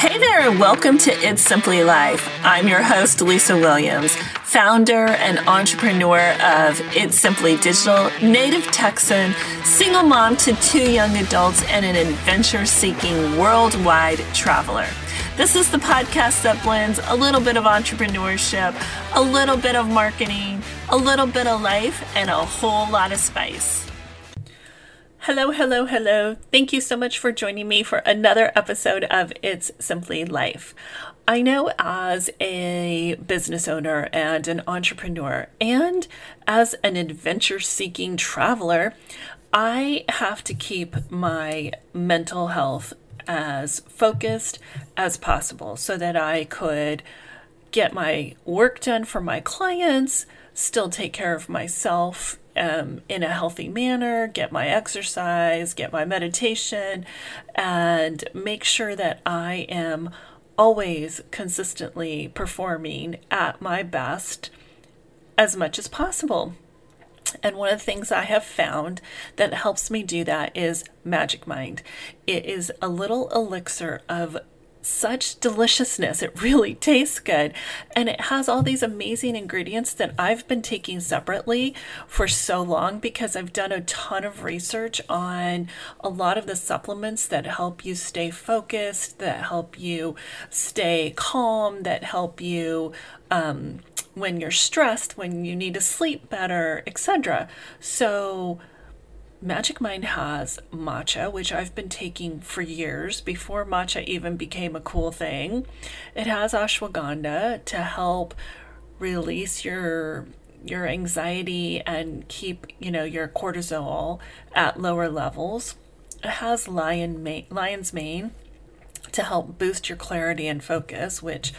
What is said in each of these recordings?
Hey there, and welcome to It's Simply Life. I'm your host, Lisa Williams, founder and entrepreneur of It's Simply Digital, native Texan, single mom to two young adults, and an adventure seeking worldwide traveler. This is the podcast that blends a little bit of entrepreneurship, a little bit of marketing, a little bit of life, and a whole lot of spice. Hello, hello, hello. Thank you so much for joining me for another episode of It's Simply Life. I know as a business owner and an entrepreneur, and as an adventure seeking traveler, I have to keep my mental health as focused as possible so that I could get my work done for my clients, still take care of myself um, in a healthy manner, get my exercise, get my meditation, and make sure that I am always consistently performing at my best as much as possible. And one of the things I have found that helps me do that is Magic Mind. It is a little elixir of such deliciousness. It really tastes good. And it has all these amazing ingredients that I've been taking separately for so long because I've done a ton of research on a lot of the supplements that help you stay focused, that help you stay calm, that help you. Um, when you're stressed, when you need to sleep better, etc. So, Magic Mind has matcha, which I've been taking for years before matcha even became a cool thing. It has ashwagandha to help release your your anxiety and keep, you know, your cortisol at lower levels. It has lion ma- lion's mane to help boost your clarity and focus, which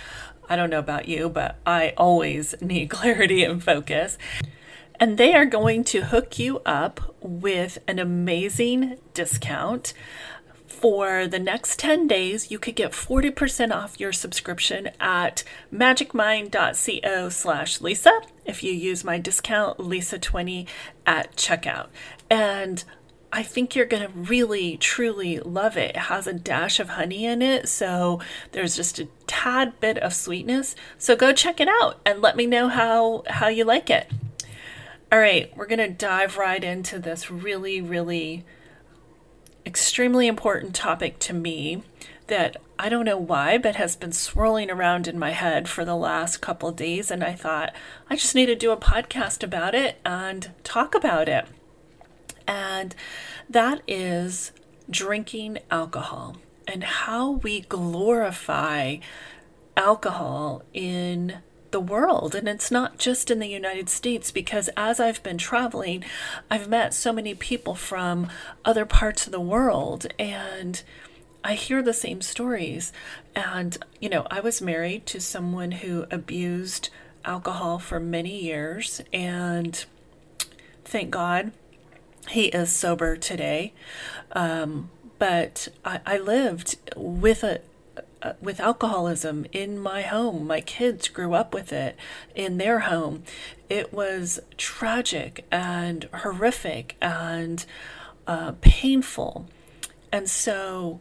I don't know about you, but I always need clarity and focus. And they are going to hook you up with an amazing discount. For the next 10 days, you could get 40% off your subscription at magicmind.co slash Lisa if you use my discount Lisa20 at checkout. And I think you're going to really, truly love it. It has a dash of honey in it, so there's just a tad bit of sweetness. So go check it out and let me know how, how you like it. All right, we're going to dive right into this really, really extremely important topic to me that I don't know why, but has been swirling around in my head for the last couple days. And I thought I just need to do a podcast about it and talk about it and that is drinking alcohol and how we glorify alcohol in the world. And it's not just in the United States, because as I've been traveling, I've met so many people from other parts of the world, and I hear the same stories. And, you know, I was married to someone who abused alcohol for many years, and thank God he is sober today. Um, but I, I, lived with a uh, with alcoholism in my home. My kids grew up with it in their home. It was tragic and horrific and uh, painful. And so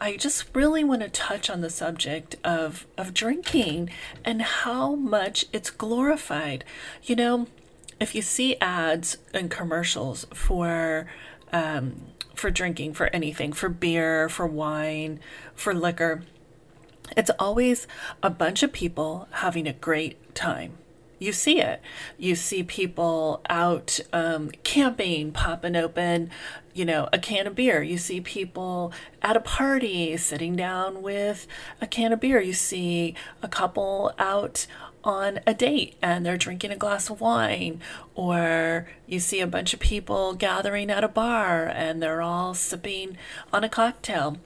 I just really want to touch on the subject of, of drinking and how much it's glorified. You know, if you see ads and commercials for um, for drinking, for anything, for beer, for wine, for liquor, it's always a bunch of people having a great time. You see it. You see people out um, camping, popping open, you know, a can of beer. You see people at a party sitting down with a can of beer. You see a couple out on a date and they're drinking a glass of wine, or you see a bunch of people gathering at a bar and they're all sipping on a cocktail.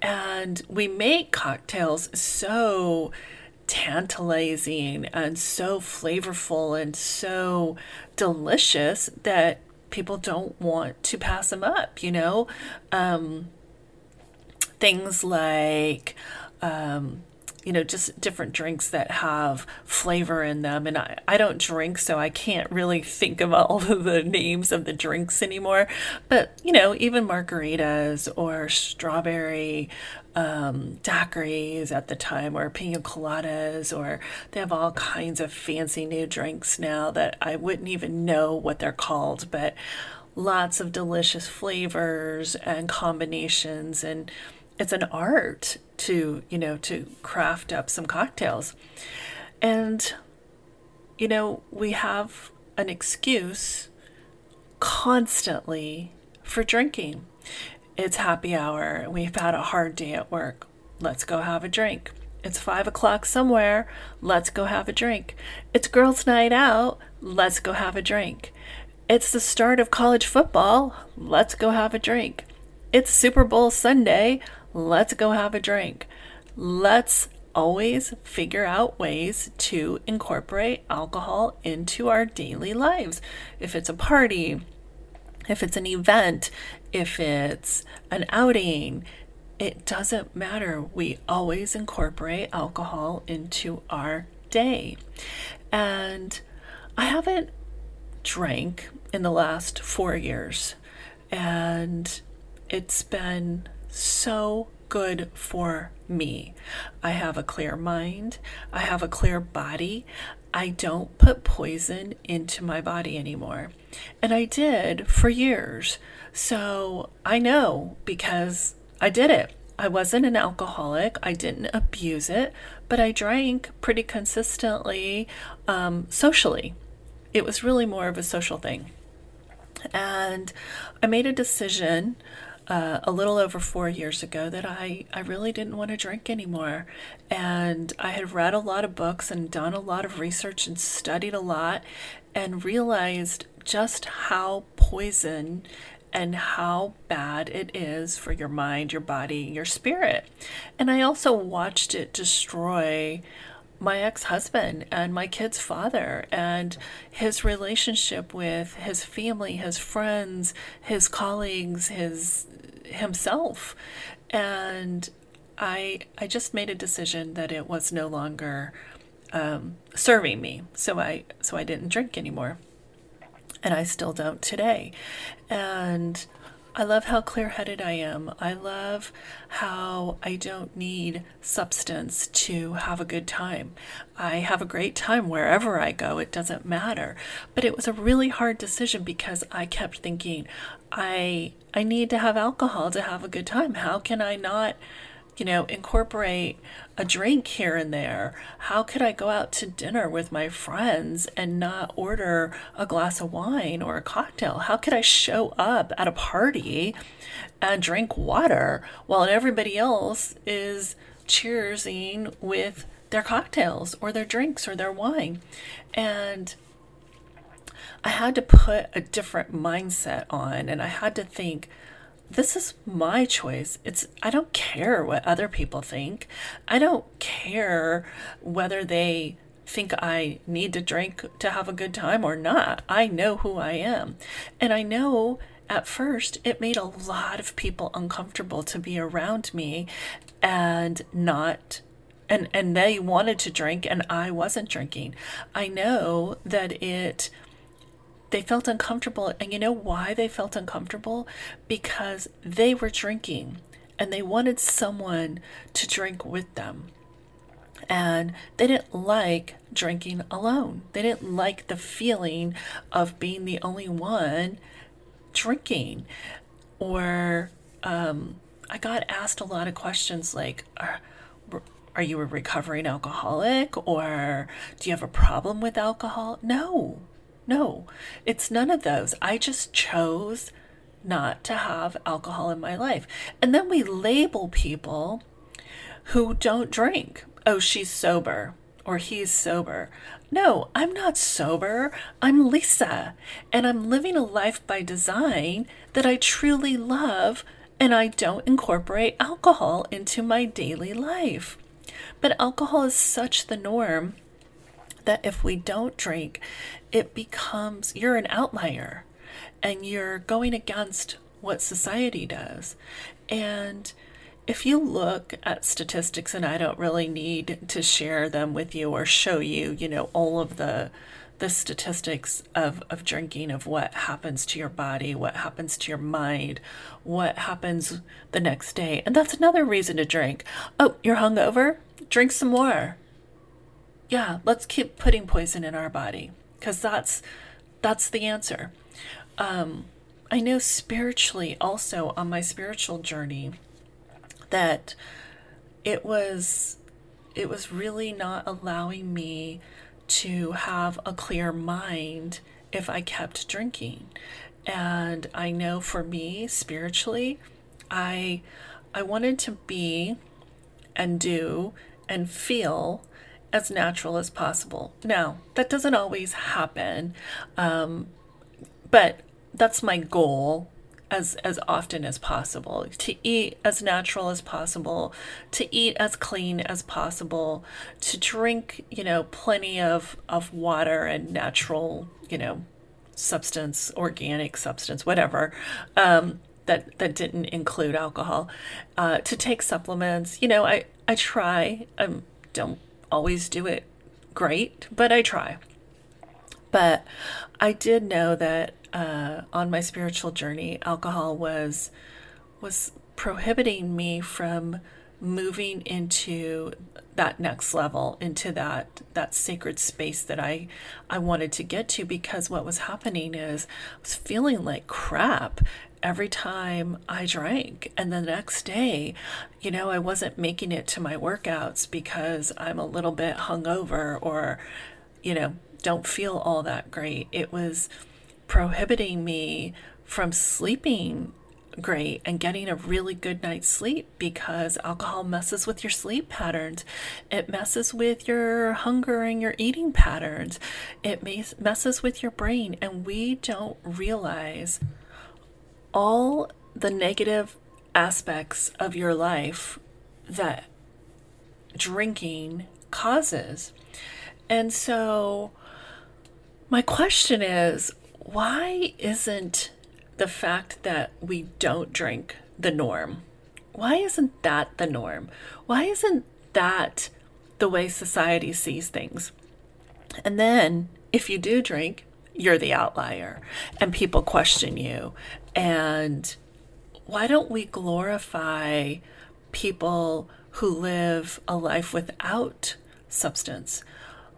And we make cocktails so tantalizing and so flavorful and so delicious that people don't want to pass them up, you know? Um, things like um, you know, just different drinks that have flavor in them. And I, I don't drink, so I can't really think of all of the names of the drinks anymore. But, you know, even margaritas or strawberry um, daiquiris at the time or pina coladas, or they have all kinds of fancy new drinks now that I wouldn't even know what they're called, but lots of delicious flavors and combinations. And it's an art to, you know, to craft up some cocktails. And, you know, we have an excuse constantly for drinking. It's happy hour. We've had a hard day at work. Let's go have a drink. It's five o'clock somewhere. Let's go have a drink. It's girls' night out. Let's go have a drink. It's the start of college football. Let's go have a drink. It's Super Bowl Sunday. Let's go have a drink. Let's always figure out ways to incorporate alcohol into our daily lives. If it's a party, if it's an event, if it's an outing, it doesn't matter. We always incorporate alcohol into our day. And I haven't drank in the last four years, and it's been so good for me. I have a clear mind, I have a clear body. I don't put poison into my body anymore. And I did for years. So I know because I did it. I wasn't an alcoholic. I didn't abuse it, but I drank pretty consistently um, socially. It was really more of a social thing. And I made a decision uh, a little over four years ago that I, I really didn't want to drink anymore. And I had read a lot of books and done a lot of research and studied a lot and realized just how poison and how bad it is for your mind, your body, your spirit. And I also watched it destroy my ex husband and my kid's father and his relationship with his family, his friends, his colleagues, his himself. And I I just made a decision that it was no longer um, serving me. So I so I didn't drink anymore. And I still don't today. And I love how clear headed I am. I love how I don't need substance to have a good time. I have a great time wherever I go, it doesn't matter. But it was a really hard decision because I kept thinking, I I need to have alcohol to have a good time. How can I not you know, incorporate a drink here and there? How could I go out to dinner with my friends and not order a glass of wine or a cocktail? How could I show up at a party and drink water while everybody else is cheersing with their cocktails or their drinks or their wine? And I had to put a different mindset on and I had to think, this is my choice. It's I don't care what other people think. I don't care whether they think I need to drink to have a good time or not. I know who I am. And I know at first it made a lot of people uncomfortable to be around me and not and and they wanted to drink and I wasn't drinking. I know that it they felt uncomfortable. And you know why they felt uncomfortable? Because they were drinking and they wanted someone to drink with them. And they didn't like drinking alone. They didn't like the feeling of being the only one drinking. Or um, I got asked a lot of questions like, are, are you a recovering alcoholic? Or do you have a problem with alcohol? No, no, it's none of those. I just chose not to have alcohol in my life. And then we label people who don't drink. Oh, she's sober or he's sober. No, I'm not sober. I'm Lisa. And I'm living a life by design that I truly love, and I don't incorporate alcohol into my daily life. But alcohol is such the norm that if we don't drink, it becomes you're an outlier and you're going against what society does. And if you look at statistics, and I don't really need to share them with you or show you, you know, all of the the statistics of, of drinking, of what happens to your body, what happens to your mind, what happens the next day. And that's another reason to drink. Oh, you're hungover? Drink some more. Yeah, let's keep putting poison in our body because that's that's the answer. Um, I know spiritually also on my spiritual journey that it was it was really not allowing me to have a clear mind if I kept drinking. And I know for me spiritually, I I wanted to be and do and feel as natural as possible. Now, that doesn't always happen, um, but that's my goal as as often as possible to eat as natural as possible to eat as clean as possible to drink you know plenty of of water and natural you know substance organic substance whatever um, that that didn't include alcohol uh, to take supplements you know i i try i don't always do it great but i try. But i did know that uh, on my spiritual journey, alcohol was was prohibiting me from moving into that next level into that that sacred space that I I wanted to get to because what was happening is I was feeling like crap every time I drank and the next day you know I wasn't making it to my workouts because I'm a little bit hungover or you know don't feel all that great it was prohibiting me from sleeping great and getting a really good night's sleep because alcohol messes with your sleep patterns. It messes with your hunger and your eating patterns. It messes with your brain. And we don't realize all the negative aspects of your life that drinking causes. And so, my question is why isn't the fact that we don't drink the norm? Why isn't that the norm? Why isn't that the way society sees things? And then if you do drink, you're the outlier and people question you. And why don't we glorify people who live a life without substance,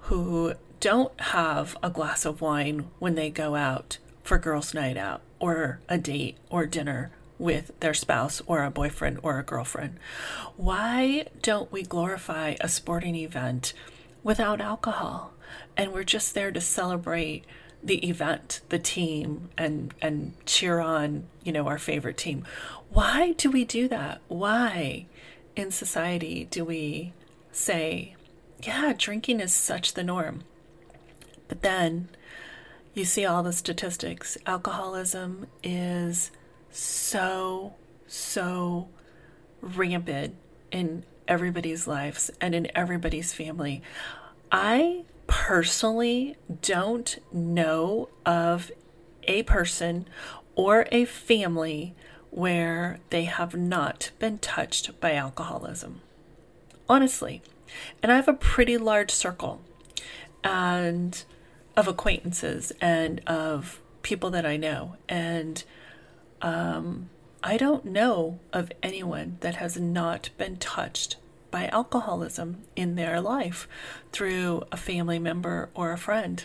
who don't have a glass of wine when they go out for girls' night out or a date or dinner with their spouse or a boyfriend or a girlfriend. Why don't we glorify a sporting event without alcohol? And we're just there to celebrate the event, the team, and and cheer on, you know, our favorite team. Why do we do that? Why in society do we say, yeah, drinking is such the norm? But then you see all the statistics. Alcoholism is so, so rampant in everybody's lives and in everybody's family. I personally don't know of a person or a family where they have not been touched by alcoholism. Honestly. And I have a pretty large circle. And of acquaintances and of people that I know. And um, I don't know of anyone that has not been touched by alcoholism in their life through a family member or a friend.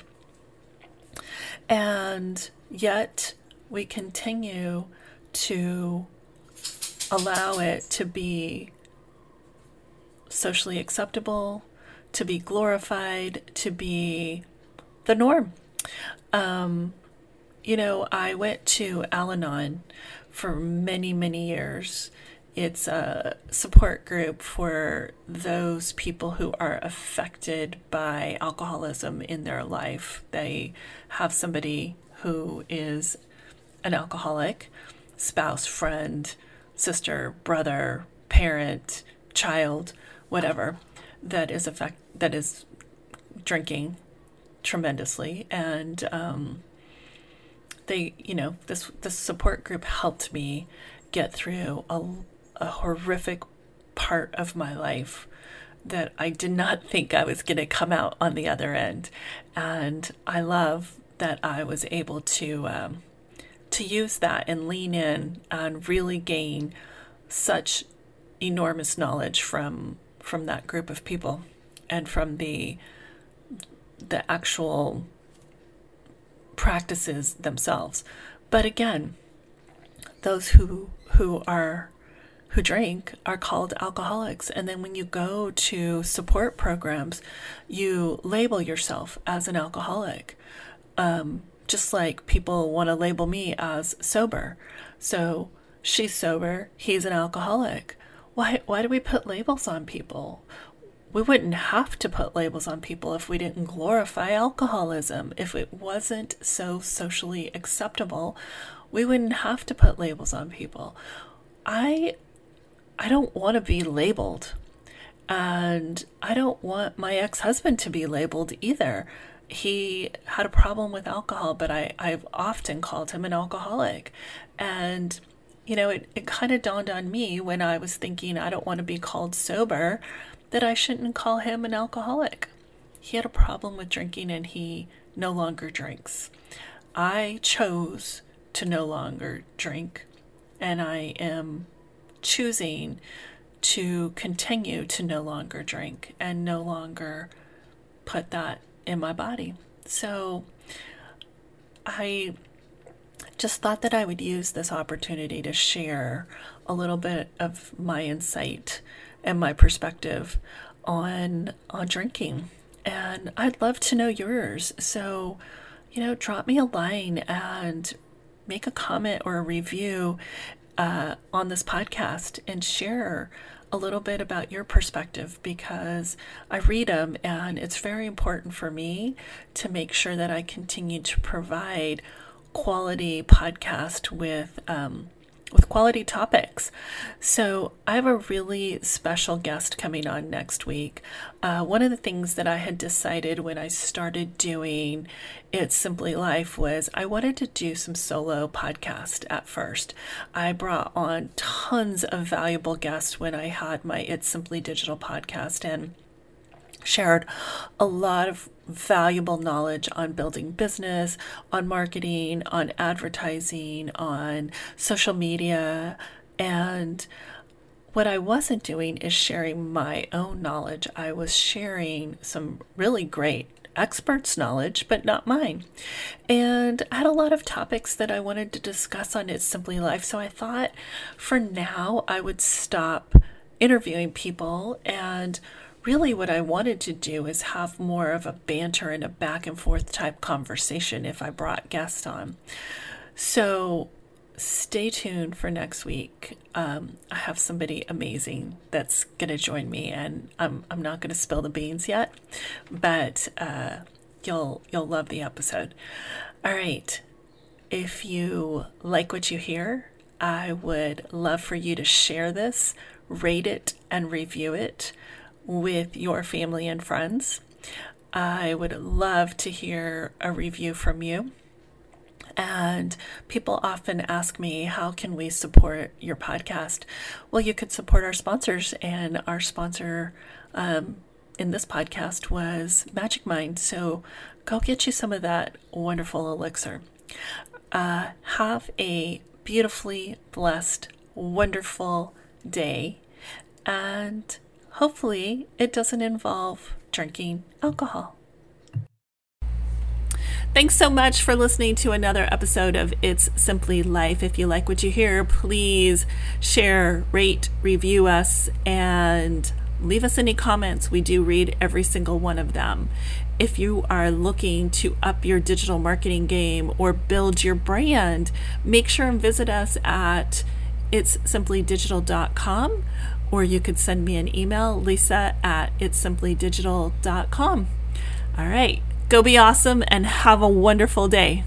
And yet we continue to allow it to be socially acceptable, to be glorified, to be the norm. Um, you know, I went to Al Anon for many, many years. It's a support group for those people who are affected by alcoholism in their life. They have somebody who is an alcoholic, spouse, friend, sister, brother, parent, child, whatever, that is affect that is drinking tremendously, and um, they, you know, this this support group helped me get through a, a horrific part of my life that I did not think I was going to come out on the other end. And I love that I was able to um, to use that and lean in and really gain such enormous knowledge from from that group of people and from the the actual practices themselves. But again, those who who are who drink are called alcoholics. And then when you go to support programs, you label yourself as an alcoholic. Um, just like people want to label me as sober. So she's sober, he's an alcoholic. Why, why do we put labels on people? We wouldn't have to put labels on people if we didn't glorify alcoholism. If it wasn't so socially acceptable, we wouldn't have to put labels on people. I I don't want to be labeled. And I don't want my ex-husband to be labeled either. He had a problem with alcohol, but I, I've often called him an alcoholic. And you know, it, it kind of dawned on me when I was thinking I don't want to be called sober that I shouldn't call him an alcoholic. He had a problem with drinking and he no longer drinks. I chose to no longer drink, and I am choosing to continue to no longer drink and no longer put that in my body. So I just thought that I would use this opportunity to share a little bit of my insight and my perspective on on drinking. And I'd love to know yours. So, you know, drop me a line and make a comment or a review uh, on this podcast and share a little bit about your perspective because I read them and it's very important for me to make sure that I continue to provide quality podcast with um, with quality topics. So, I have a really special guest coming on next week. Uh, one of the things that I had decided when I started doing It's Simply Life was I wanted to do some solo podcast at first. I brought on tons of valuable guests when I had my It's Simply Digital podcast, and shared a lot of valuable knowledge on building business, on marketing, on advertising, on social media. And what I wasn't doing is sharing my own knowledge. I was sharing some really great experts' knowledge, but not mine. And I had a lot of topics that I wanted to discuss on It's Simply Life. So I thought for now I would stop interviewing people and really what I wanted to do is have more of a banter and a back and forth type conversation if I brought guests on. So stay tuned for next week. Um, I have somebody amazing that's going to join me, and I'm I'm not going to spill the beans yet, but uh, you'll you'll love the episode. All right, if you like what you hear, I would love for you to share this, rate it, and review it with your family and friends. I would love to hear a review from you. And people often ask me, how can we support your podcast? Well, you could support our sponsors, and our sponsor um, in this podcast was Magic Mind. So go get you some of that wonderful elixir. Uh, have a beautifully blessed, wonderful day, and hopefully it doesn't involve drinking alcohol. Thanks so much for listening to another episode of It's Simply Life. If you like what you hear, please share, rate, review us, and leave us any comments. We do read every single one of them. If you are looking to up your digital marketing game or build your brand, make sure and visit us at it's simply simplydigital.com or you could send me an email, lisa at itssimplydigital.com. All right, go be awesome and have a wonderful day.